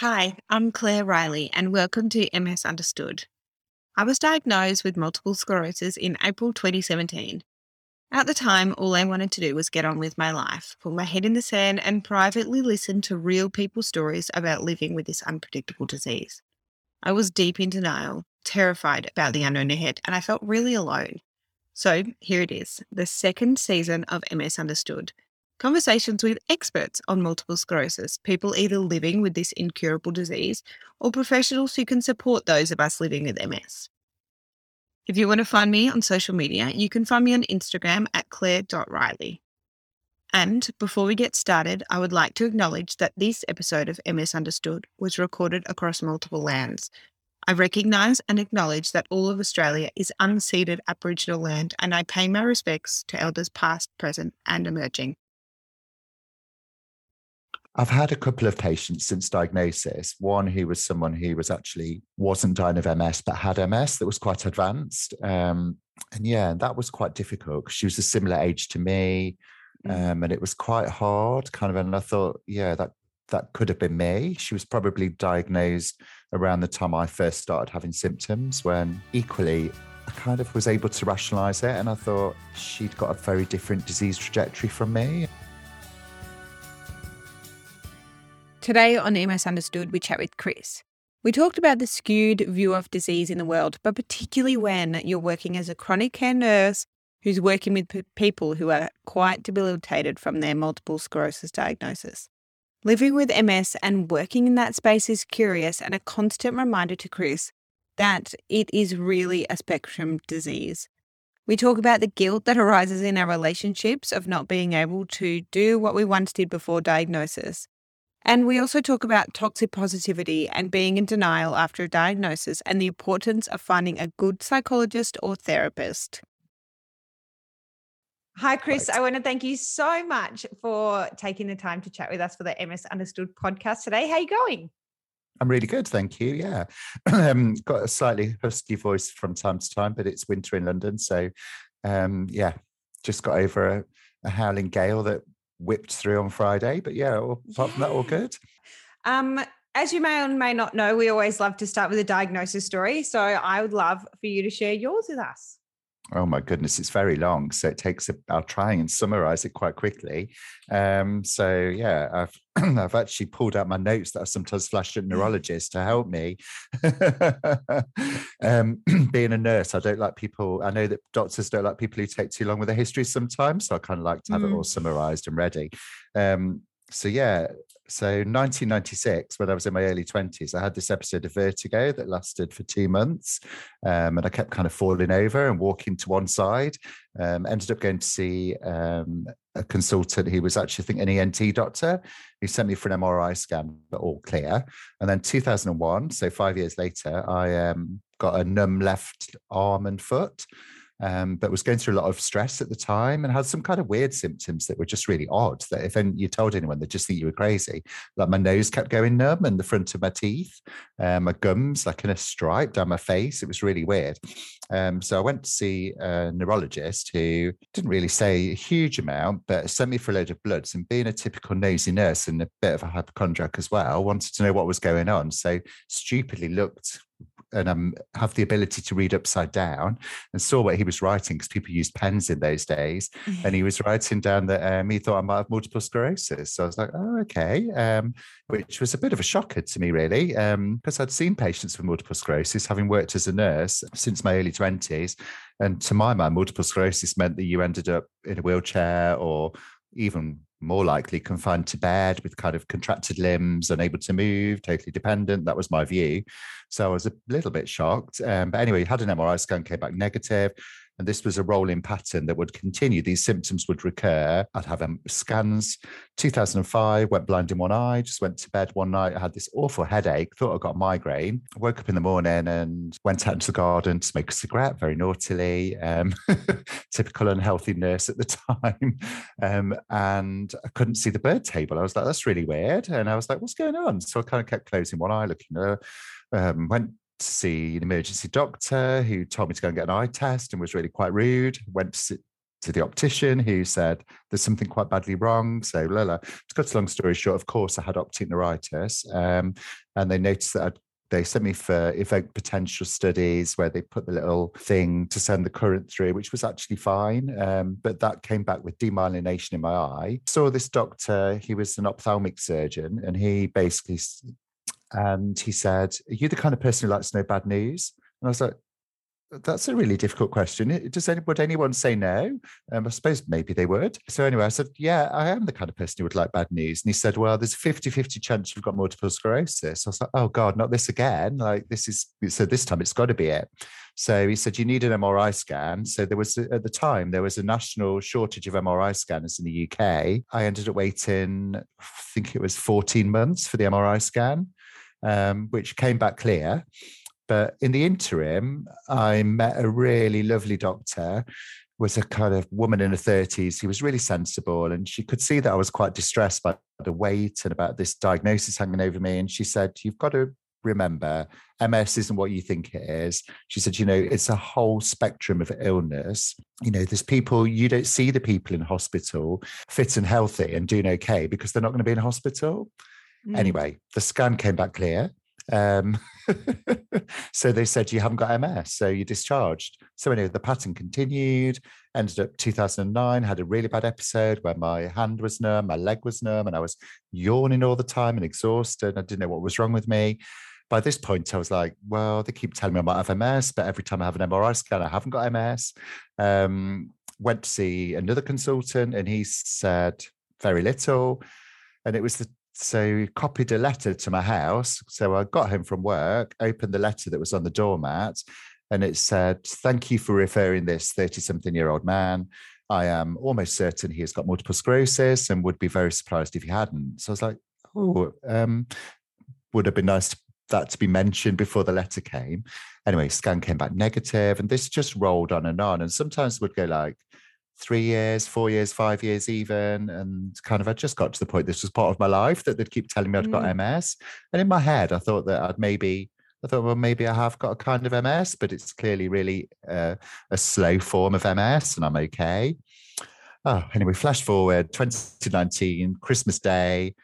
Hi, I'm Claire Riley, and welcome to MS Understood. I was diagnosed with multiple sclerosis in April 2017. At the time, all I wanted to do was get on with my life, put my head in the sand, and privately listen to real people's stories about living with this unpredictable disease. I was deep in denial, terrified about the unknown ahead, and I felt really alone. So here it is, the second season of MS Understood conversations with experts on multiple sclerosis, people either living with this incurable disease or professionals who can support those of us living with MS. If you want to find me on social media, you can find me on Instagram at claire.riley. And before we get started, I would like to acknowledge that this episode of MS Understood was recorded across multiple lands. I recognise and acknowledge that all of Australia is unceded Aboriginal land, and I pay my respects to elders past, present, and emerging. I've had a couple of patients since diagnosis. One who was someone who was actually wasn't dying of MS but had MS that was quite advanced. Um, and yeah, that was quite difficult because she was a similar age to me, mm. um, and it was quite hard. Kind of, and I thought, yeah, that that could have been me. She was probably diagnosed around the time I first started having symptoms. When equally, I kind of was able to rationalise it, and I thought she'd got a very different disease trajectory from me. Today on MS Understood, we chat with Chris. We talked about the skewed view of disease in the world, but particularly when you're working as a chronic care nurse who's working with p- people who are quite debilitated from their multiple sclerosis diagnosis. Living with MS and working in that space is curious and a constant reminder to Chris that it is really a spectrum disease. We talk about the guilt that arises in our relationships of not being able to do what we once did before diagnosis and we also talk about toxic positivity and being in denial after a diagnosis and the importance of finding a good psychologist or therapist. Hi, Chris. I want to thank you so much for taking the time to chat with us for the MS Understood podcast today. How are you going? I'm really good, thank you. Yeah, um, got a slightly husky voice from time to time, but it's winter in London, so um, yeah, just got over a, a howling gale that whipped through on Friday. But yeah, apart yeah. from that, all good. Um, as you may or may not know, we always love to start with a diagnosis story. So I would love for you to share yours with us. Oh my goodness, it's very long. So it takes, a, I'll try and summarize it quite quickly. Um, so yeah, I've, I've actually pulled out my notes that I sometimes flash at neurologists to help me. um, being a nurse, I don't like people, I know that doctors don't like people who take too long with their history sometimes. So I kind of like to have mm. it all summarized and ready. Um, so yeah, so 1996, when I was in my early 20s, I had this episode of vertigo that lasted for two months. Um, and I kept kind of falling over and walking to one side. Um, ended up going to see um, a consultant who was actually, I think, an ENT doctor who sent me for an MRI scan, but all clear. And then 2001, so five years later, I um, got a numb left arm and foot um, but was going through a lot of stress at the time and had some kind of weird symptoms that were just really odd. That if you told anyone, they'd just think you were crazy. Like my nose kept going numb and the front of my teeth, um, my gums like in a stripe down my face. It was really weird. Um, so I went to see a neurologist who didn't really say a huge amount, but sent me for a load of bloods. And being a typical nosy nurse and a bit of a hypochondriac as well, wanted to know what was going on. So stupidly looked and um, have the ability to read upside down and saw what he was writing because people used pens in those days. And he was writing down that um, he thought I might have multiple sclerosis. So I was like, oh, okay. Um, which was a bit of a shocker to me, really, because um, I'd seen patients with multiple sclerosis, having worked as a nurse since my early 20s. And to my mind, multiple sclerosis meant that you ended up in a wheelchair or even more likely confined to bed with kind of contracted limbs, unable to move, totally dependent. That was my view. So I was a little bit shocked. Um, but anyway, had an MRI scan, came back negative. And this was a rolling pattern that would continue. These symptoms would recur. I'd have um, scans. 2005, went blind in one eye, just went to bed one night. I had this awful headache, thought I got a migraine. I woke up in the morning and went out into the garden to smoke a cigarette very naughtily. Um, typical unhealthy nurse at the time. Um, and I couldn't see the bird table. I was like, that's really weird. And I was like, what's going on? So I kind of kept closing one eye, looking um, went to see an emergency doctor who told me to go and get an eye test and was really quite rude. Went to to the optician who said there's something quite badly wrong. So, Lila, to cut a long story short, of course, I had optic neuritis, um, and they noticed that I'd they sent me for evoked potential studies where they put the little thing to send the current through, which was actually fine. Um, but that came back with demyelination in my eye. Saw this doctor, he was an ophthalmic surgeon, and he basically and he said, Are you the kind of person who likes to know bad news? And I was like, that's a really difficult question. Does any, would anyone say no? Um, I suppose maybe they would. So anyway, I said, yeah, I am the kind of person who would like bad news. And he said, well, there's a 50-50 chance you've got multiple sclerosis. I was like, oh God, not this again. Like this is, so this time it's got to be it. So he said, you need an MRI scan. So there was, at the time, there was a national shortage of MRI scanners in the UK. I ended up waiting, I think it was 14 months for the MRI scan, um, which came back clear. But in the interim, I met a really lovely doctor was a kind of woman in her 30s. He was really sensible, and she could see that I was quite distressed by the weight and about this diagnosis hanging over me. And she said, You've got to remember MS isn't what you think it is. She said, You know, it's a whole spectrum of illness. You know, there's people, you don't see the people in hospital fit and healthy and doing okay because they're not going to be in hospital. Mm. Anyway, the scan came back clear. Um, so they said you haven't got MS, so you're discharged. So anyway, the pattern continued. Ended up 2009, had a really bad episode where my hand was numb, my leg was numb, and I was yawning all the time and exhausted. I didn't know what was wrong with me. By this point, I was like, well, they keep telling me I might have MS, but every time I have an MRI scan, I haven't got MS. Um, went to see another consultant, and he said very little. And it was the so he copied a letter to my house. So I got home from work, opened the letter that was on the doormat, and it said, "Thank you for referring this thirty-something-year-old man. I am almost certain he has got multiple sclerosis, and would be very surprised if he hadn't." So I was like, "Oh, um, would have been nice to, that to be mentioned before the letter came." Anyway, scan came back negative, and this just rolled on and on. And sometimes would go like three years, four years, five years, even. And kind of, I just got to the point this was part of my life that they'd keep telling me I'd mm. got MS. And in my head, I thought that I'd maybe, I thought, well, maybe I have got a kind of MS, but it's clearly really uh, a slow form of MS and I'm okay. Oh, anyway, flash forward 2019, Christmas Day.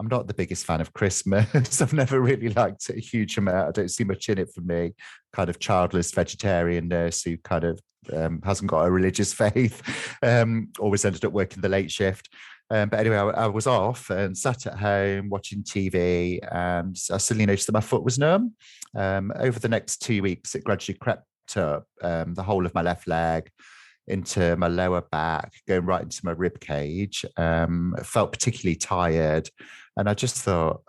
I'm not the biggest fan of Christmas. I've never really liked it a huge amount. I don't see much in it for me. Kind of childless vegetarian nurse who kind of um, hasn't got a religious faith. Um, always ended up working the late shift. Um, but anyway, I, I, was off and sat at home watching TV, and I suddenly noticed that my foot was numb. Um, over the next two weeks, it gradually crept up um, the whole of my left leg into my lower back, going right into my rib cage. Um, felt particularly tired, and I just thought,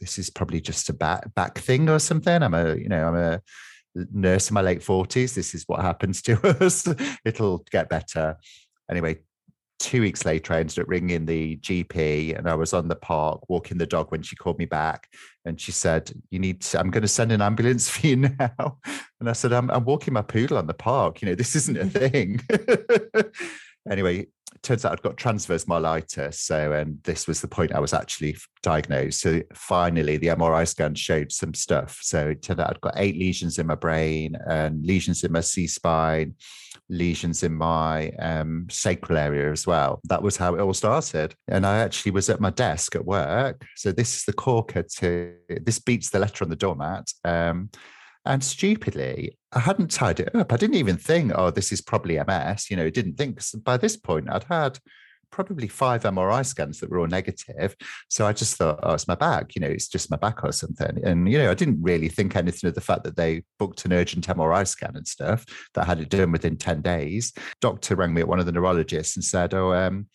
this is probably just a back back thing or something. I'm a, you know, I'm a nurse in my late forties. This is what happens to us. It'll get better. Anyway, two weeks later, I ended up ringing the GP and I was on the park walking the dog when she called me back. And she said, You need to, I'm going to send an ambulance for you now. And I said, I'm, I'm walking my poodle on the park. You know, this isn't a thing. Anyway, turns out I'd got transverse myelitis. So, and this was the point I was actually diagnosed. So, finally, the MRI scan showed some stuff. So, it turned out I'd got eight lesions in my brain and lesions in my C spine, lesions in my um, sacral area as well. That was how it all started. And I actually was at my desk at work. So, this is the corker to this beats the letter on the doormat. Um, and stupidly, I hadn't tied it up. I didn't even think, oh, this is probably MS. You know, didn't think by this point I'd had probably five MRI scans that were all negative. So I just thought, oh, it's my back, you know, it's just my back or something. And, you know, I didn't really think anything of the fact that they booked an urgent MRI scan and stuff that I had it done within 10 days. Doctor rang me at one of the neurologists and said, oh, um,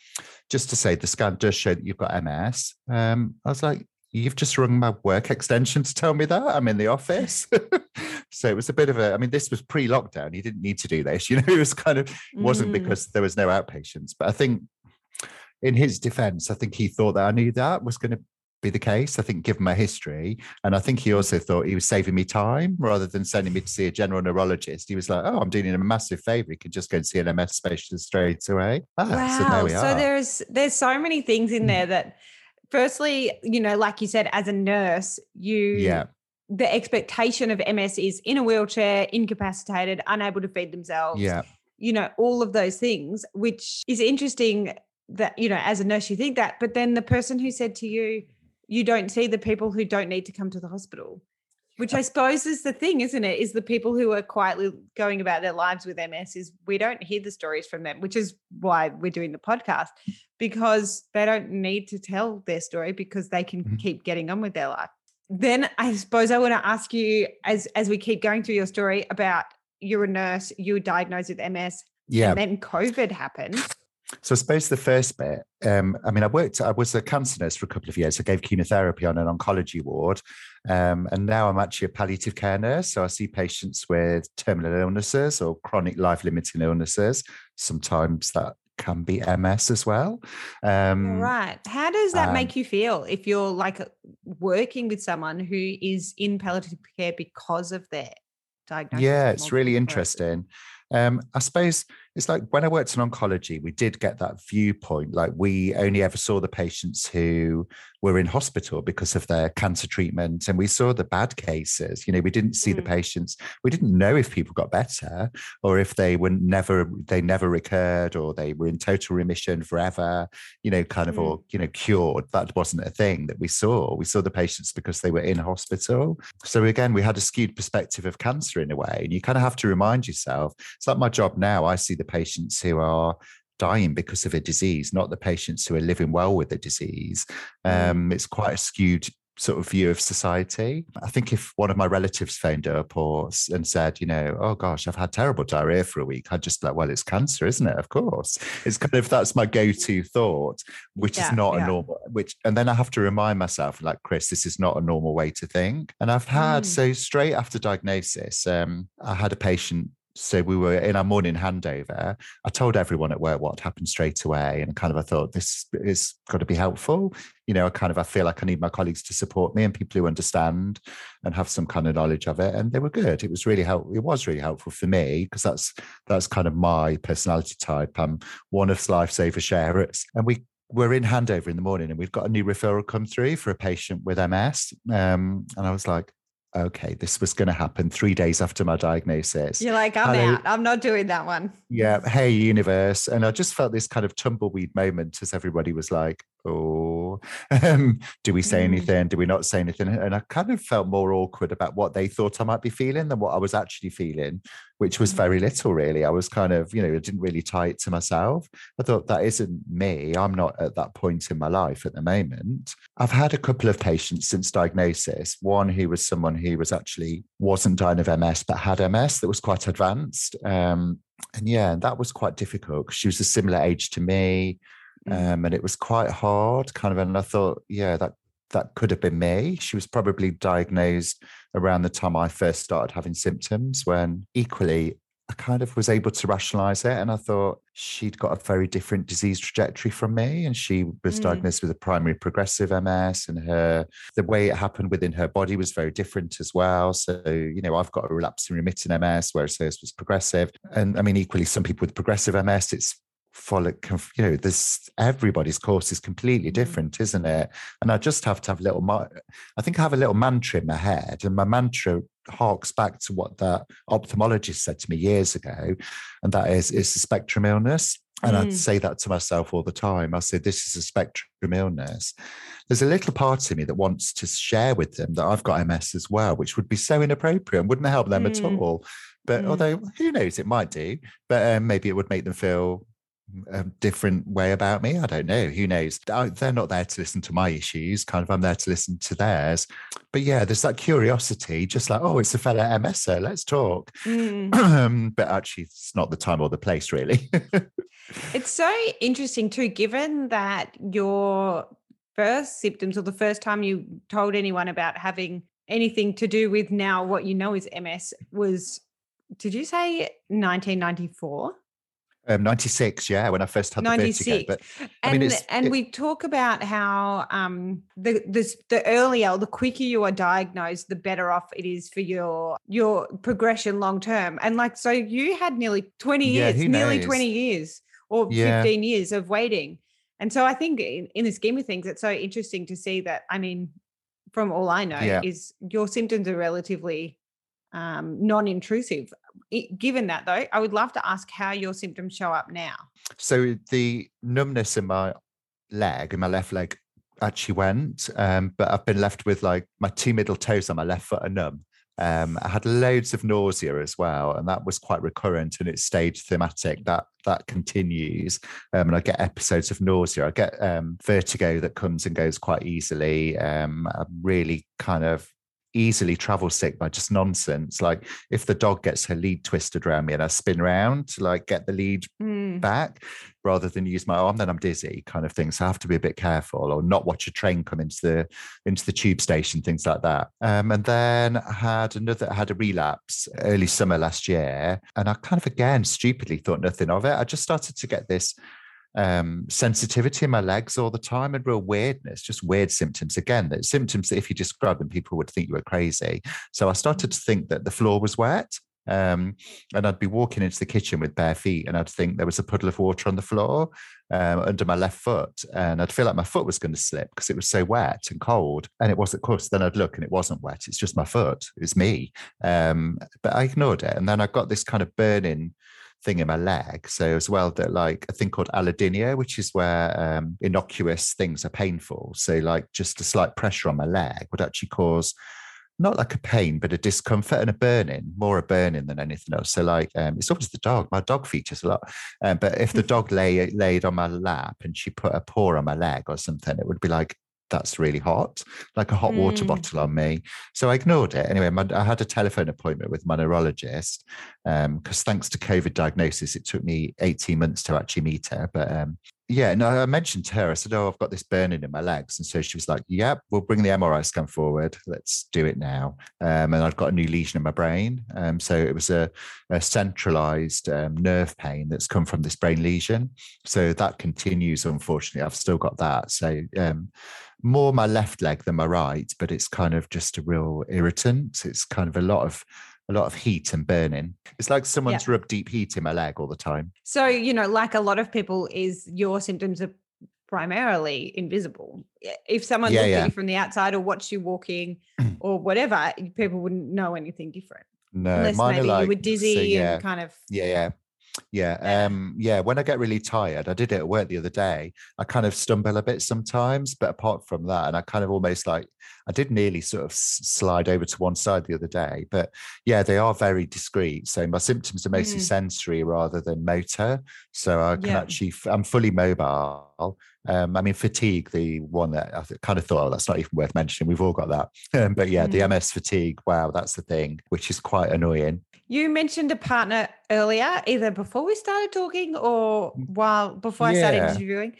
just to say the scan does show that you've got MS. Um, I was like, you've just rung my work extension to tell me that I'm in the office. so it was a bit of a, I mean, this was pre lockdown. He didn't need to do this. You know, it was kind of, wasn't mm. because there was no outpatients. But I think in his defense, I think he thought that I knew that was going to be the case. I think, given my history. And I think he also thought he was saving me time rather than sending me to see a general neurologist. He was like, oh, I'm doing him a massive favor. He could just go and see an MS specialist straight away. Ah, wow. So, there we are. so there's, there's so many things in mm. there that, firstly, you know, like you said, as a nurse, you yeah. The expectation of MS is in a wheelchair, incapacitated, unable to feed themselves. Yeah. you know, all of those things, which is interesting that, you know, as a nurse, you think that. But then the person who said to you, you don't see the people who don't need to come to the hospital which I suppose is the thing, isn't it? Is the people who are quietly going about their lives with MS is we don't hear the stories from them, which is why we're doing the podcast because they don't need to tell their story because they can mm-hmm. keep getting on with their life. Then I suppose I want to ask you as as we keep going through your story about you're a nurse, you were diagnosed with MS, yeah, and then COVID happened. So I suppose the first bit, um, I mean, I worked, I was a cancer nurse for a couple of years. I gave chemotherapy on an oncology ward. Um, and now I'm actually a palliative care nurse. So I see patients with terminal illnesses or chronic life limiting illnesses. Sometimes that can be MS as well. Um, right. How does that um, make you feel if you're like working with someone who is in palliative care because of their diagnosis? Yeah, it's really interesting. Um, I suppose it's like when I worked in oncology, we did get that viewpoint. Like we only ever saw the patients who were in hospital because of their cancer treatment, and we saw the bad cases. You know, we didn't see mm. the patients. We didn't know if people got better or if they were never they never recurred or they were in total remission forever. You know, kind of mm. or you know cured. That wasn't a thing that we saw. We saw the patients because they were in hospital. So again, we had a skewed perspective of cancer in a way, and you kind of have to remind yourself. It's like my job now. I see the the patients who are dying because of a disease, not the patients who are living well with the disease. Mm. Um, it's quite a skewed sort of view of society. I think if one of my relatives phoned up or and said, you know, oh gosh, I've had terrible diarrhea for a week, I'd just be like, well, it's cancer, isn't it? Of course. It's kind of that's my go-to thought, which yeah, is not yeah. a normal which and then I have to remind myself, like, Chris, this is not a normal way to think. And I've had mm. so straight after diagnosis, um, I had a patient so we were in our morning handover. I told everyone at work what happened straight away, and kind of I thought this is got to be helpful. You know, I kind of I feel like I need my colleagues to support me and people who understand and have some kind of knowledge of it. And they were good. It was really helpful. It was really helpful for me because that's that's kind of my personality type. I'm one of lifesaver sharers, and we we're in handover in the morning and we've got a new referral come through for a patient with MS. Um, and I was like, okay, this was going to happen three days after my diagnosis. You're like, I'm out. I'm not doing that one. Yeah. Hey, universe. And I just felt this kind of tumbleweed moment as everybody was like, oh, um, do we say mm. anything? Do we not say anything? And I kind of felt more awkward about what they thought I might be feeling than what I was actually feeling, which was very mm. little, really. I was kind of, you know, I didn't really tie it to myself. I thought that isn't me. I'm not at that point in my life at the moment. I've had a couple of patients since diagnosis. One who was someone who was actually wasn't dying of MS, but had MS that was quite advanced. Um, and yeah, that was quite difficult. Because she was a similar age to me. Mm. Um, and it was quite hard, kind of. And I thought, yeah, that that could have been me. She was probably diagnosed around the time I first started having symptoms. When equally, I kind of was able to rationalize it, and I thought she'd got a very different disease trajectory from me, and she was mm. diagnosed with a primary progressive MS, and her the way it happened within her body was very different as well. So you know, I've got a relapsing remitting MS, whereas hers was progressive, and I mean, equally, some people with progressive MS, it's follow you know this everybody's course is completely mm. different isn't it and i just have to have a little i think i have a little mantra in my head and my mantra harks back to what that ophthalmologist said to me years ago and that is it's a spectrum illness and mm. I say that to myself all the time. I say, this is a spectrum illness. There's a little part of me that wants to share with them that I've got MS as well, which would be so inappropriate and wouldn't help them mm. at all. But mm. although who knows, it might do, but um, maybe it would make them feel a different way about me. I don't know. Who knows? They're not there to listen to my issues. Kind of, I'm there to listen to theirs. But yeah, there's that curiosity, just like, oh, it's a fellow MSer. Let's talk. Mm. but actually, it's not the time or the place, really. it's so interesting too, given that your first symptoms or the first time you told anyone about having anything to do with now what you know is MS was. Did you say 1994? Um, 96, yeah, when I first had 96. the vertigo. But I and, mean, and it, we talk about how um, the, the the earlier, the quicker you are diagnosed, the better off it is for your your progression long term. And like, so you had nearly 20 yeah, years, nearly 20 years or yeah. 15 years of waiting. And so I think in, in the scheme of things, it's so interesting to see that. I mean, from all I know, yeah. is your symptoms are relatively um, non-intrusive given that though, I would love to ask how your symptoms show up now. So the numbness in my leg, in my left leg, actually went, um, but I've been left with like my two middle toes on my left foot are numb. Um, I had loads of nausea as well, and that was quite recurrent, and it stayed thematic. That that continues, um, and I get episodes of nausea. I get um, vertigo that comes and goes quite easily. Um, I'm really kind of easily travel sick by just nonsense. Like if the dog gets her lead twisted around me and I spin around to like get the lead mm. back rather than use my arm, then I'm dizzy kind of thing. So I have to be a bit careful or not watch a train come into the into the tube station, things like that. Um, and then I had another I had a relapse early summer last year. And I kind of again stupidly thought nothing of it. I just started to get this um, sensitivity in my legs all the time and real weirdness, just weird symptoms. Again, that symptoms that if you describe them, people would think you were crazy. So I started to think that the floor was wet. Um, and I'd be walking into the kitchen with bare feet, and I'd think there was a puddle of water on the floor um, under my left foot, and I'd feel like my foot was going to slip because it was so wet and cold. And it was, of course, then I'd look and it wasn't wet; it's just my foot. It's me. Um, but I ignored it, and then I got this kind of burning thing in my leg. So as well that like a thing called allodynia, which is where um, innocuous things are painful. So like just a slight pressure on my leg would actually cause not like a pain, but a discomfort and a burning, more a burning than anything else. So like um, it's always the dog. My dog features a lot. Um, but if the dog lay laid on my lap and she put a paw on my leg or something, it would be like that's really hot, like a hot mm. water bottle on me. So I ignored it. Anyway, my, I had a telephone appointment with my neurologist because um, thanks to COVID diagnosis, it took me 18 months to actually meet her. But um, yeah, no, I mentioned to her, I said, Oh, I've got this burning in my legs. And so she was like, Yep, we'll bring the MRI scan forward. Let's do it now. Um, and I've got a new lesion in my brain. Um, so it was a, a centralized um, nerve pain that's come from this brain lesion. So that continues, unfortunately. I've still got that. So um, more my left leg than my right, but it's kind of just a real irritant. It's kind of a lot of a lot of heat and burning. It's like someone's yeah. rubbed deep heat in my leg all the time. So, you know, like a lot of people, is your symptoms are primarily invisible. If someone yeah, looked yeah. at you from the outside or watched you walking or whatever, people wouldn't know anything different. No, Unless maybe like, you were dizzy so, and kind of yeah, yeah. Yeah, um, yeah. When I get really tired, I did it at work the other day. I kind of stumble a bit sometimes, but apart from that, and I kind of almost like I did nearly sort of slide over to one side the other day. But yeah, they are very discreet. So my symptoms are mostly mm. sensory rather than motor. So I can yeah. actually, I'm fully mobile. Um, I mean, fatigue, the one that I kind of thought, oh, that's not even worth mentioning. We've all got that. Um, but yeah, mm. the MS fatigue, wow, that's the thing, which is quite annoying. You mentioned a partner earlier, either before we started talking or while before I started interviewing.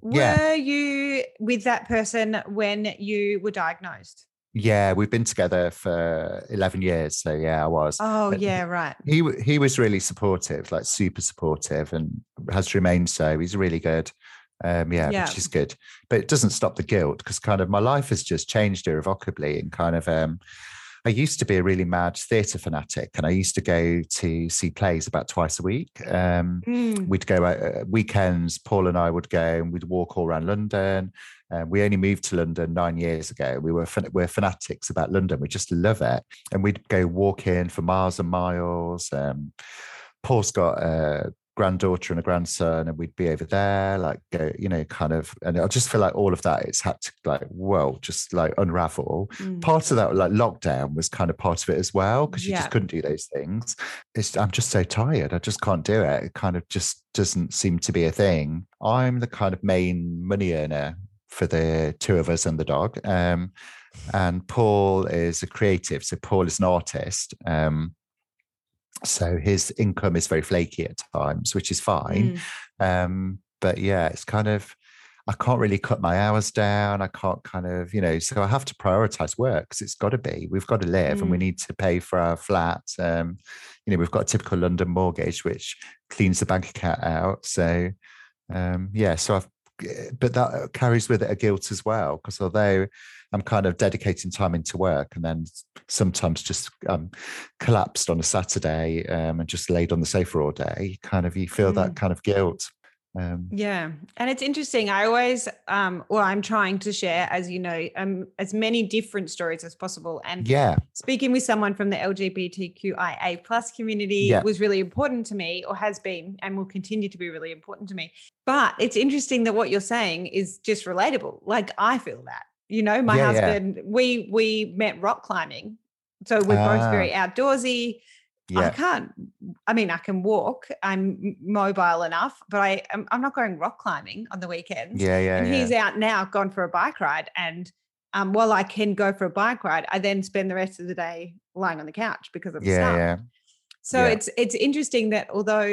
Were yeah. you with that person when you were diagnosed? Yeah, we've been together for 11 years. So yeah, I was. Oh, but yeah, right. He he was really supportive, like super supportive and has remained so. He's really good. Um, yeah, yeah, which is good. But it doesn't stop the guilt because kind of my life has just changed irrevocably and kind of um I used to be a really mad theatre fanatic, and I used to go to see plays about twice a week. Um, mm. We'd go uh, weekends. Paul and I would go, and we'd walk all around London. Um, we only moved to London nine years ago. We were we're fanatics about London. We just love it, and we'd go walking for miles and miles. Um, Paul's got a granddaughter and a grandson and we'd be over there like go you know kind of and i just feel like all of that it's had to like well just like unravel mm. part of that like lockdown was kind of part of it as well because you yeah. just couldn't do those things it's i'm just so tired i just can't do it it kind of just doesn't seem to be a thing i'm the kind of main money earner for the two of us and the dog um and paul is a creative so paul is an artist um so his income is very flaky at times, which is fine. Mm. Um, but yeah, it's kind of I can't really cut my hours down. I can't kind of, you know, so I have to prioritize work because it's got to be. We've got to live mm. and we mm. need to pay for our flat. Um, you know, we've got a typical London mortgage which cleans the bank account out. So um, yeah, so I've eh, but that carries with it a guilt as well because although I'm kind of dedicating time into work and then sometimes just um, collapsed on a Saturday um, and just laid on the sofa all day. Kind of you feel mm. that kind of guilt. Um, yeah, and it's interesting. I always, um, well, I'm trying to share, as you know, um, as many different stories as possible. And yeah, speaking with someone from the LGBTQIA plus community Yeah. was really important to me, or has been, and will continue to be really important to me. But it's interesting that what you're saying is just relatable. Like I feel that, you know, my Yeah, yeah. husband, we we met rock climbing, so we're both Ah. very outdoorsy. I can't. I mean, I can walk. I'm mobile enough, but I I'm, I'm not going rock climbing on the weekends. yeah, yeah, and yeah. he's out now, gone for a bike ride, and um, while I can go for a bike ride, I then spend the rest of the day lying on the couch because I'm yeah, stuck. yeah. So Yeah. it's it's interesting that although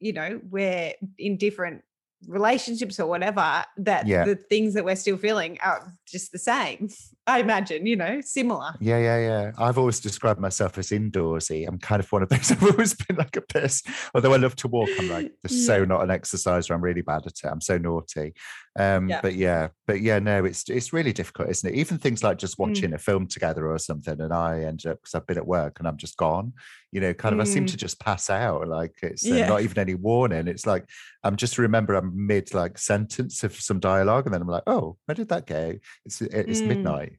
you know we're in different relationships or whatever, that Yeah. the things that we're still feeling are just the same. I imagine, you know, similar. Yeah, yeah, yeah. I've always described myself as indoorsy. I'm kind of one of those. I've always been like a piss. Although I love to walk, I'm like just so not an exerciser. I'm really bad at it. I'm so naughty. Um, Yeah. but yeah, but yeah, no, it's it's really difficult, isn't it? Even things like just Mm. watching a film together or something, and I end up because I've been at work and I'm just gone. You know, kind of I seem to just pass out. Like it's uh, Mm. Not even any warning. It's like I'm just remember I'm mid like sentence of some dialogue, and then I'm like, oh, where did that go? It's it's Mm. midnight.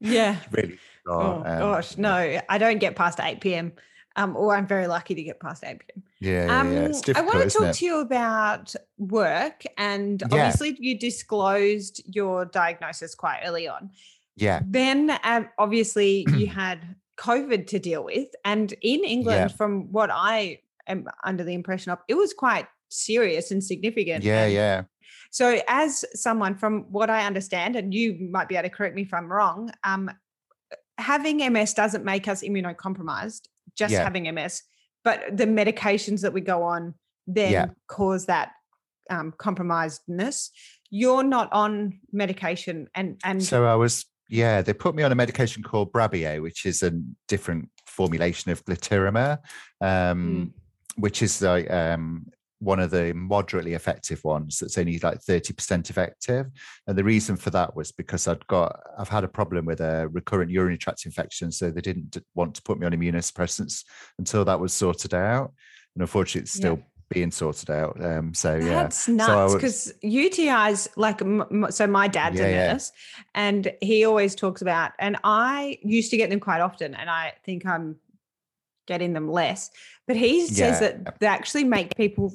Yeah. really. Oh, um, gosh, no, I don't get past 8 p.m. Um, or I'm very lucky to get past 8 p.m. Yeah, yeah, Um, yeah. It's I want to talk to you about work, and Yeah. obviously you disclosed your diagnosis quite early on. Yeah, Then, um, obviously, you had COVID to deal with, and in England, from what I am under the impression of, it was quite serious and significant. yeah, and yeah. So, as someone from what I understand, and you might be able to correct me if I'm wrong, um, having MS doesn't make us immunocompromised, just Yeah. having MS, but the medications that we go on then Yeah. cause that um, compromisedness. You're not on medication, and and So I was, yeah, they put me on a medication called Brabio, which is a different formulation of glatiramer, um, which is like um, one of the moderately effective ones that's only like 30% effective. And the reason for that was because I'd got, I've had a problem with a recurrent urinary tract infection. So they didn't want to put me on immunosuppressants until that was sorted out. And unfortunately, it's Yeah. still being sorted out. Um, so yeah. That's nuts because UTIs, like, so my dad's Yeah, a yeah. nurse and he always talks about, and I used to get them quite often, and I think I'm getting them less, but he says Yeah. that they actually make people.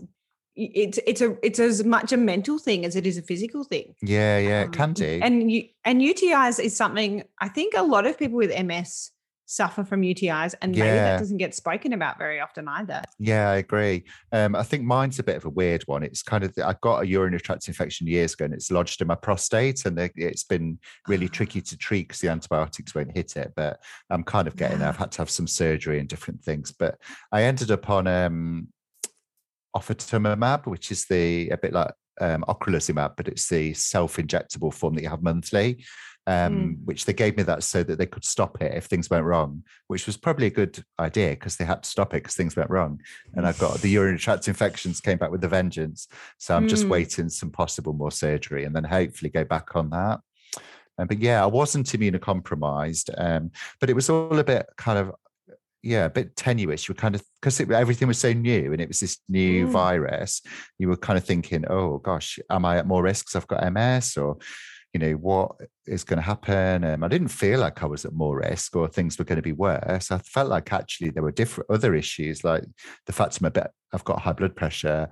It's it's a it's as much a mental thing as it is a physical thing. Yeah, yeah, it can Um, do. And you and UTIs is something I think a lot of people with MS suffer from UTIs, and maybe that doesn't get spoken about very often either. Yeah, I agree. Um, I think mine's a bit of a weird one. It's kind of I got a urinary tract infection years ago, and it's lodged in my prostate, and it's been really Ah. tricky to treat because the antibiotics won't hit it. But I'm kind of getting there. I've had to have some surgery and different things. But I ended up on um, ofatumumab, which is the a bit like um, ocrelizumab, but it's the self-injectable form that you have monthly. Um, which they gave me that so that they could stop it if things went wrong, which was probably a good idea because they had to stop it because things went wrong. And I've got the urinary tract infections came back with a vengeance. So I'm just Mm. waiting some possible more surgery and then hopefully go back on that. Um, but yeah, I wasn't immunocompromised, um, but it was all a bit kind of yeah, a bit tenuous. You were kind of because everything was so new and it was this new Mm. virus. You were kind of thinking, oh gosh, am I at more risk because I've got MS or you know what is going to happen? Um, I didn't feel like I was at more risk or things were going to be worse. I felt like actually there were different other issues, like the fact I'm a bit, I've got high blood pressure.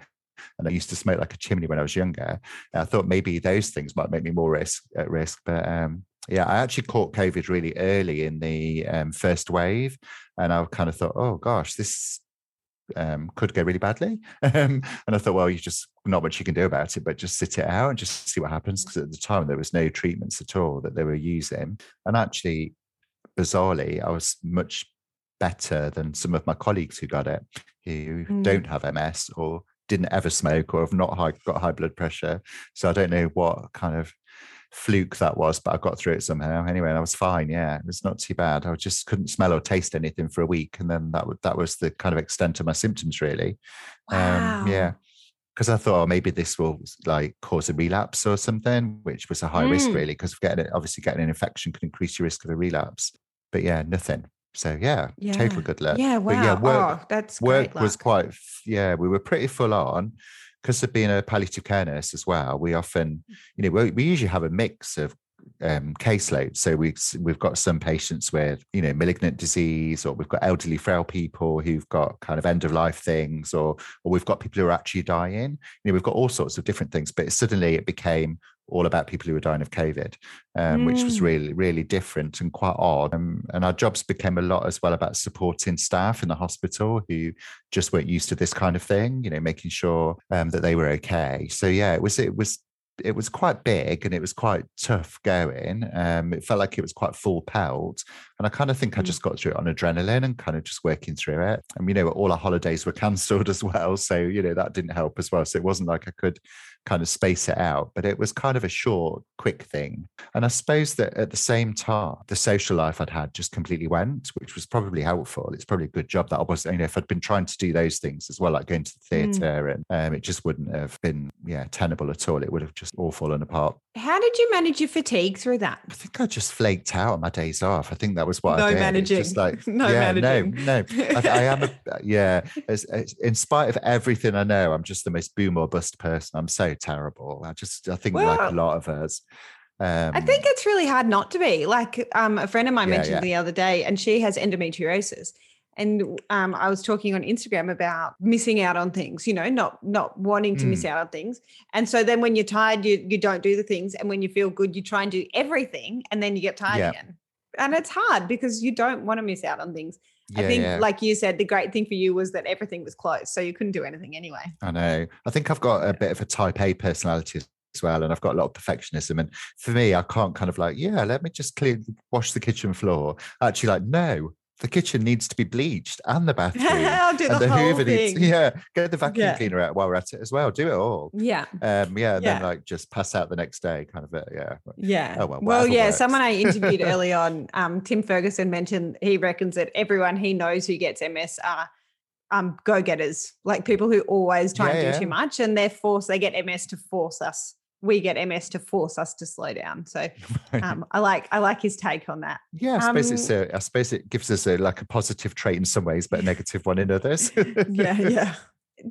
And I used to smoke like a chimney when I was younger. And I thought maybe those things might make me more risk at risk, but um, yeah, I actually caught COVID really early in the um, first wave, and I kind of thought, oh gosh, this um, could go really badly. Um, and I thought, well, you just not much you can do about it, but just sit it out and just see what happens. Because at the time there was no treatments at all that they were using, and actually, bizarrely, I was much better than some of my colleagues who got it, who Mm. don't have MS or didn't ever smoke or have not high, got high blood pressure. So I don't know what kind of fluke that was, but I got through it somehow. Anyway, and I was fine. Yeah, it was not too bad. I just couldn't smell or taste anything for a week, and then that that was the kind of extent of my symptoms, really. Wow. Um, yeah, because I thought oh, maybe this will like cause a relapse or something, which was a high risk, Mm. really, because getting it, obviously getting an infection can increase your risk of a relapse. But yeah, nothing. So yeah, Yeah. total good luck. Yeah, But wow. yeah, work, oh, that's work was quite yeah we were pretty full on because of being a palliative care nurse as well, we often, you know, we, we usually have a mix of um, caseload. So we've we've got some patients with you know malignant disease, or we've got elderly frail people who've got kind of end of life things, or or we've got people who are actually dying. You know, we've got all sorts of different things. But suddenly it became all about people who were dying of COVID, um, mm. which was mm. really, really different and quite odd. Um, and our jobs became a lot as well about supporting staff in the hospital who just weren't used to this kind of thing, you know, making sure um, that they were okay. So yeah, it was it was it was quite big and it was quite tough going. Um, it felt like it was quite full pelt. And I kind of think I mm. just got through it on adrenaline and kind of just working through it. And, you know, all our holidays were cancelled as well. So, you know, that didn't help as well. So it wasn't like I could kind of space it out, but it was kind of a short, quick thing. And I suppose that at the same time, the social life I'd had just completely went, which was probably helpful. It's probably a good job that I was, you know, if I'd been trying to do those things as well, like going to the theatre, mm. and um, it just wouldn't have been, yeah, tenable at all. It would have just all fallen apart. How did you manage your fatigue through that? I think I just flaked out on my days off. I think that was what no I did. managing. Just like, no yeah, managing. No, no. I, I am, a, yeah. As, as, in spite of everything I know, I'm just the most boom or bust person. I'm so terrible. I just, I think well, like a lot of us. Um, I think it's really hard not to be. Like um, a friend of mine yeah, mentioned yeah. the other day, and she has endometriosis. And um, I was talking on Instagram about missing out on things, you know, not not wanting to mm. miss out on things. And so then when you're tired, you you don't do the things, and when you feel good, you try and do everything, and then you get tired yeah. again. And it's hard because you don't want to miss out on things. Yeah, I think, yeah. like you said, the great thing for you was that everything was closed, so you couldn't do anything anyway. I know. I think I've got a bit of a type A personality as well, and I've got a lot of perfectionism. And for me, I can't kind of like, yeah, let me just clean, wash the kitchen floor. Actually, like, no, the kitchen needs to be bleached and the bathroom I'll do and the, the Hoover thing. needs yeah get the vacuum yeah. cleaner out while we're at it as well do it all yeah um yeah, yeah. then like just pass out the next day kind of it yeah yeah oh, well, well yeah works. someone I interviewed early on um Tim Ferguson mentioned he reckons that everyone he knows who gets MS are um go-getters like people who always try yeah, and do too much and they're forced they get MS to force us we get MS to force us to slow down. So um, I like I like his take on that. Yeah, I suppose um, it's a, I suppose it gives us a like a positive trait in some ways, but a negative one in others. yeah, yeah.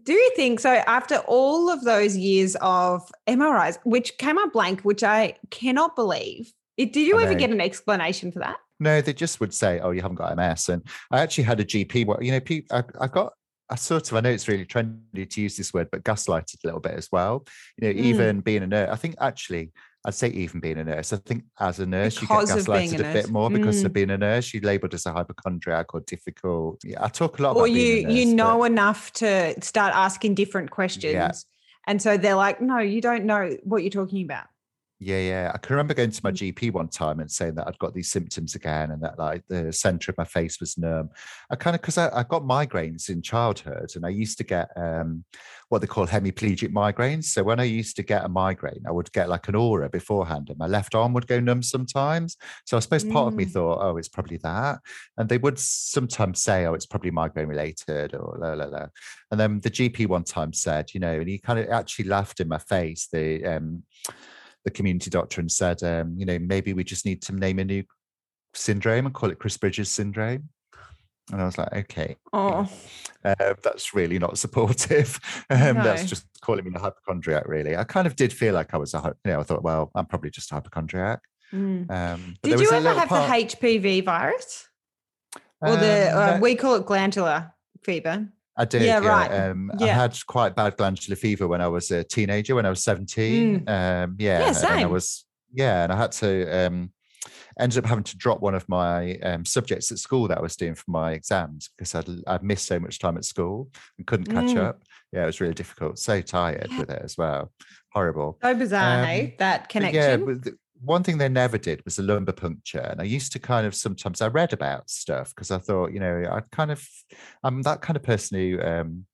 Do you think so? After all of those years of MRIs, which came up blank, which I cannot believe, did you ever get an explanation for that? No, they just would say, "Oh, you haven't got MS." And I actually had a GP. Well, you know, I, I got I sort of, I know it's really trendy to use this word, but gaslighted a little bit as well. You know, mm. even being a nurse, I think actually, I'd say even being a nurse. I think as a nurse, because you get gaslighted a, a, bit more because mm. of being a nurse. You're labelled as a hypochondriac or difficult. Yeah, I talk a lot. Or you nurse, you know but... enough to start asking different questions, yeah. and so they're like, "No, you don't know what you're talking about." Yeah, yeah. I can remember going to my Mm. GP one time and saying that I'd got these symptoms again and that like the center of my face was numb. I kind of because I, I got migraines in childhood and I used to get um what they call hemiplegic migraines. So when I used to get a migraine, I would get like an aura beforehand and my left arm would go numb sometimes. So I suppose part of me Mm. thought, oh, it's probably that. And they would sometimes say, oh, it's probably migraine related or la la la. And then the GP one time said, you know, and he kind of actually laughed in my face. The um the community doctor and said, um, you know, maybe we just need to name a new syndrome and call it Chris Bridges syndrome. And I was like, okay, oh, uh, that's really not supportive. Um, no. That's just calling me a hypochondriac, really. I kind of did feel like I was a, you know, I thought, well, I'm probably just a hypochondriac. Mm. Um, did you ever have part... the HPV virus? Or the, um, uh, no. we call it glandular fever. I did. Yeah, yeah. right. Um, yeah. I had quite bad glandular fever when I was a teenager, when I was 17. Mm. Um, yeah. Yeah, same. And I was, yeah, and I had to, um, ended up having to drop one of my um, subjects at school that I was doing for my exams because I'd, I'd missed so much time at school and couldn't catch mm. up. Yeah, it was really difficult. So tired yeah. with it as well. Horrible. So bizarre, um, hey? That connection. Yeah, one thing they never did was a lumbar puncture. And I used to kind of sometimes I read about stuff because I thought, you know, I kind of I'm that kind of person who um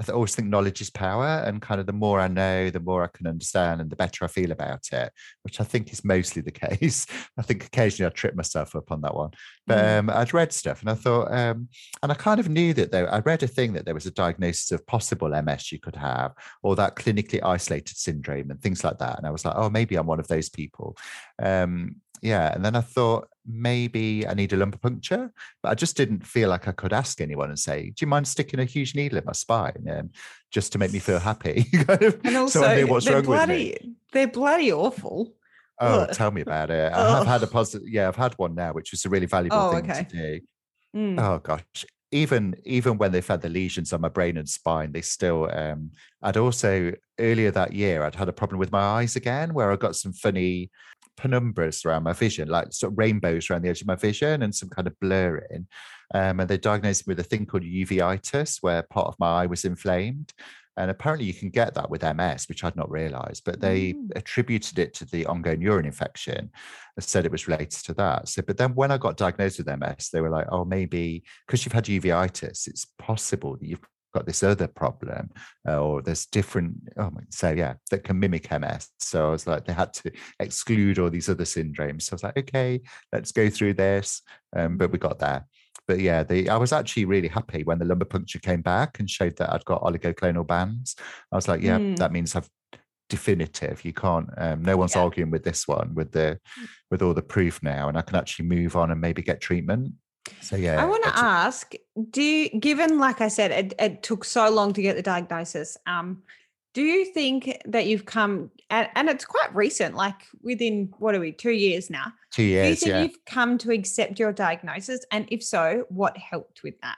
I th- always think knowledge is power, and kind of the more I know, the more I can understand, and the better I feel about it, which I think is mostly the case. I think occasionally I trip myself up on that one, but mm. um, I'd read stuff and I thought, um, and I kind of knew that though I read a thing that there was a diagnosis of possible MS you could have, or that clinically isolated syndrome and things like that, and I was like, oh, maybe I'm one of those people. Um, yeah. And then I thought maybe I need a lumbar puncture, but I just didn't feel like I could ask anyone and say, "Do you mind sticking a huge needle in my spine?" And just to make me feel happy. and also, so I knew what's wrong bloody, with me. They're bloody awful. Oh, Ugh. tell me about it. I have had a positive. Yeah, I've had one now, which was a really valuable oh, thing okay. to do. Mm. Oh gosh, even even when they've had the lesions on my brain and spine, they still. Um, I'd also earlier that year, I'd had a problem with my eyes again, where I got some funny penumbras around my vision, like sort of rainbows around the edge of my vision and some kind of blurring. Um, and they diagnosed me with a thing called uveitis, where part of my eye was inflamed. And apparently, you can get that with MS, which I'd not realized, but they mm. attributed it to the ongoing urine infection and said it was related to that. So, but then when I got diagnosed with MS, they were like, oh, maybe because you've had uveitis, it's possible that you've got this other problem uh, or there's different oh so yeah that can mimic ms so i was like they had to exclude all these other syndromes so i was like okay let's go through this um, but we got there but yeah, the I was actually really happy when the lumbar puncture came back and showed that I'd got oligoclonal bands. I was like, yeah, mm. that means I've definitive. You can't. Um, no one's yeah. arguing with this one with the mm. with all the proof now, and I can actually move on and maybe get treatment. So yeah, I want to ask: Do you, given, like I said, it, it, took so long to get the diagnosis? Um, do you think that you've come and, and it's quite recent, like within what are we, two years now? Two years. Do you think yeah. you've come to accept your diagnosis? And if so, what helped with that?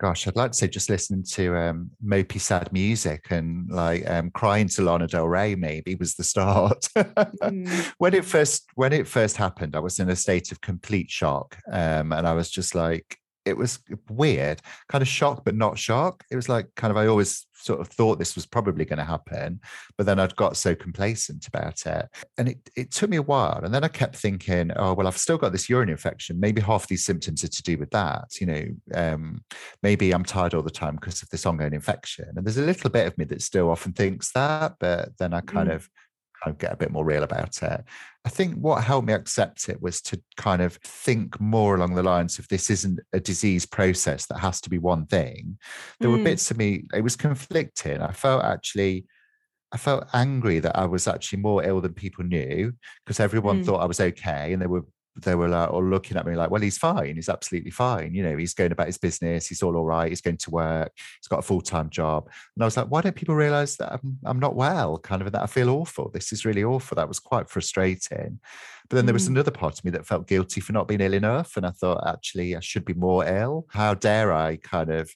Gosh, I'd like to say just listening to um, mopey sad music and like um, crying to Lana Del Rey maybe was the start. mm. When it first when it first happened, I was in a state of complete shock, um, and I was just like, it was weird, kind of shock, but not shock. It was like kind of I always sort of thought this was probably going to happen, but then I'd got so complacent about it. And it, it took me a while. And then I kept thinking, oh, well, I've still got this urine infection. Maybe half these symptoms are to do with that. You know, um, maybe I'm tired all the time because of this ongoing infection. And there's a little bit of me that still often thinks that, but then I kind mm. of kind of get a bit more real about it. I think what helped me accept it was to kind of think more along the lines of this isn't a disease process that has to be one thing. There mm. were bits of me, it was conflicting. I felt actually, I felt angry that I was actually more ill than people knew because everyone mm. thought I was okay and they were they were like, all looking at me like, well, he's fine. He's absolutely fine. You know, he's going about his business. He's all all right. He's going to work. He's got a full time job. And I was like, why don't people realize that I'm, I'm not well, kind of, and that I feel awful? This is really awful. That was quite frustrating. But then there was mm. another part of me that felt guilty for not being ill enough. And I thought, actually, I should be more ill. How dare I kind of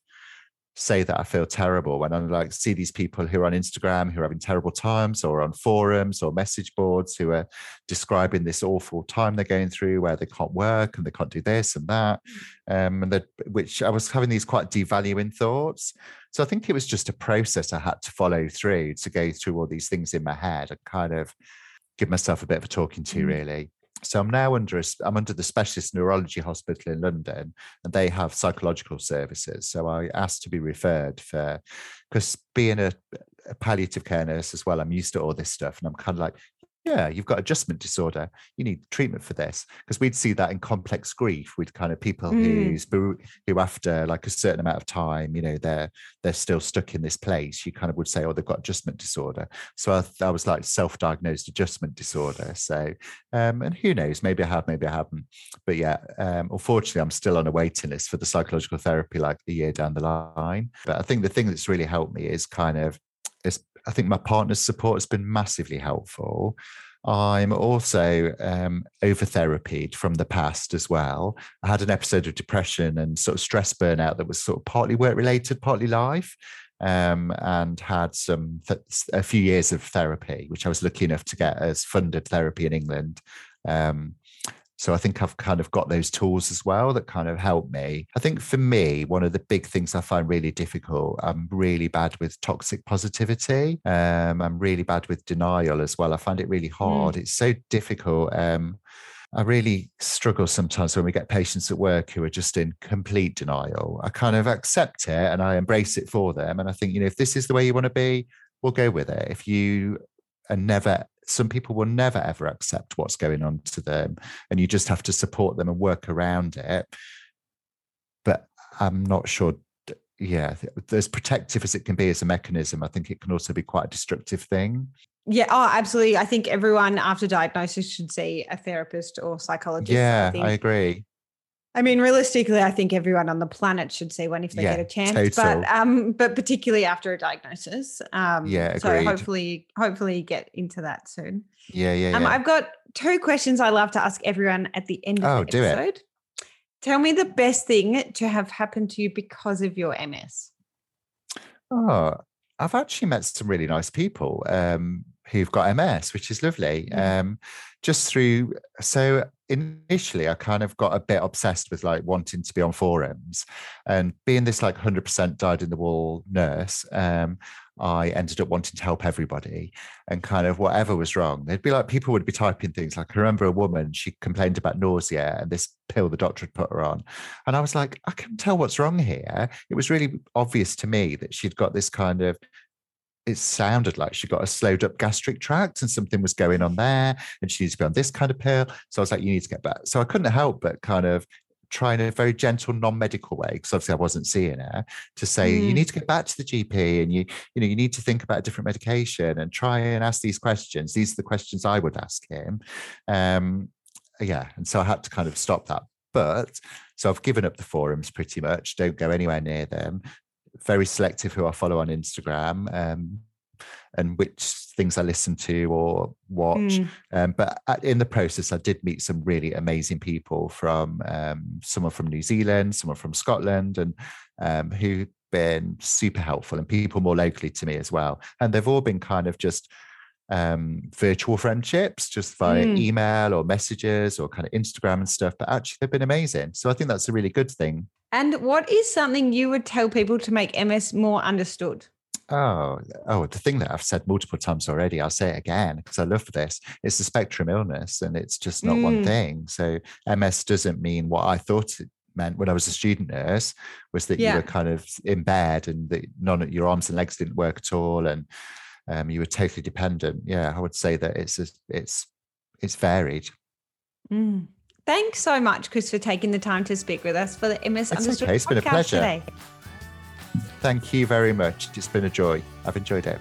say that I feel terrible when I like see these people who are on Instagram who are having terrible times or on forums or message boards who are describing this awful time they're going through where they can't work and they can't do this and that. Um, and that which I was having these quite devaluing thoughts. So I think it was just a process I had to follow through to go through all these things in my head and kind of give myself a bit of a talking to, mm. really so I'm now under a, I'm under the specialist neurology hospital in London, and they have psychological services. So I asked to be referred for because being a, a palliative care nurse as well, I'm used to all this stuff, and I'm kind of like, yeah, you've got adjustment disorder. You need treatment for this because we'd see that in complex grief with kind of people mm. who's who after like a certain amount of time, you know, they're they're still stuck in this place. You kind of would say, oh, they've got adjustment disorder. So I, I was like self-diagnosed adjustment disorder. So um, and who knows, maybe I have, maybe I haven't. But yeah, um, unfortunately, I'm still on a waiting list for the psychological therapy like a year down the line. But I think the thing that's really helped me is kind of is I think my partner's support has been massively helpful. I'm also um, over therapied from the past as well. I had an episode of depression and sort of stress burnout that was sort of partly work related, partly life, um, and had some th- a few years of therapy, which I was lucky enough to get as funded therapy in England. Um, so I think I've kind of got those tools as well that kind of help me. I think for me, one of the big things I find really difficult, I'm really bad with toxic positivity. Um, I'm really bad with denial as well. I find it really hard. Mm. It's so difficult. Um, I really struggle sometimes when we get patients at work who are just in complete denial. I kind of accept it and I embrace it for them. And I think, you know, if this is the way you want to be, we'll go with it. If you are never some people will never ever accept what's going on to them and you just have to support them and work around it but i'm not sure yeah as protective as it can be as a mechanism i think it can also be quite a destructive thing Yeah, oh, absolutely. I think everyone after diagnosis should see a therapist or psychologist. Yeah, I, I agree. I mean, realistically, I think everyone on the planet should see one if they Yeah, get a chance. total. But um, but particularly after a diagnosis. Um, Yeah, so agreed. hopefully, hopefully get into that soon. Yeah, yeah, Um, yeah. I've got two questions I love to ask everyone at the end of Oh, the do it. Tell me the best thing to have happened to you because of your MS. Oh, I've actually met some really nice people um, who've got MS, which is lovely. Mm. Um, just through, so initially, I kind of got a bit obsessed with like wanting to be on forums and being this like 100% died in the wall nurse. Um, I ended up wanting to help everybody and kind of whatever was wrong. They'd be like, people would be typing things like, I remember a woman, she complained about nausea and this pill the doctor had put her on. And I was like, I can tell what's wrong here. It was really obvious to me that she'd got this kind of, it sounded like she got a slowed up gastric tract and something was going on there and she needs to be on this kind of pill. So I was like, you need to get back. So I couldn't help but kind of try in a very gentle, non-medical way, because obviously I wasn't seeing her, to say, you Mm. need to get back to the GP and you, you know, you need to think about a different medication and try and ask these questions. These are the questions I would ask him. Um, yeah. And so I had to kind of stop that. But so I've given up the forums pretty much, don't go anywhere near them. Very selective who I follow on Instagram. Um, and which things I listen to or watch. Mm. Um, but at, in the process, I did meet some really amazing people from um, someone from New Zealand, someone from Scotland, and um, who've been super helpful, and people more locally to me as well. And they've all been kind of just um, virtual friendships, just via Mm. email or messages or kind of Instagram and stuff. But actually, they've been amazing. So I think that's a really good thing. And what is something you would tell people to make MS more understood? Oh, oh, the thing that I've said multiple times already, I'll say it again because I love this. It's a spectrum illness and it's just not one Mm. thing. So MS doesn't mean what I thought it meant when I was a student nurse was that Yeah. you were kind of in bed and that none of your arms and legs didn't work at all and um, you were totally dependent. Yeah, I would say that it's a, it's it's varied. Mm. Thanks so much, Chris, for taking the time to speak with us for the MS It's Understood okay, it's been a pleasure. today. Thank you very much. It's been a joy. I've enjoyed it.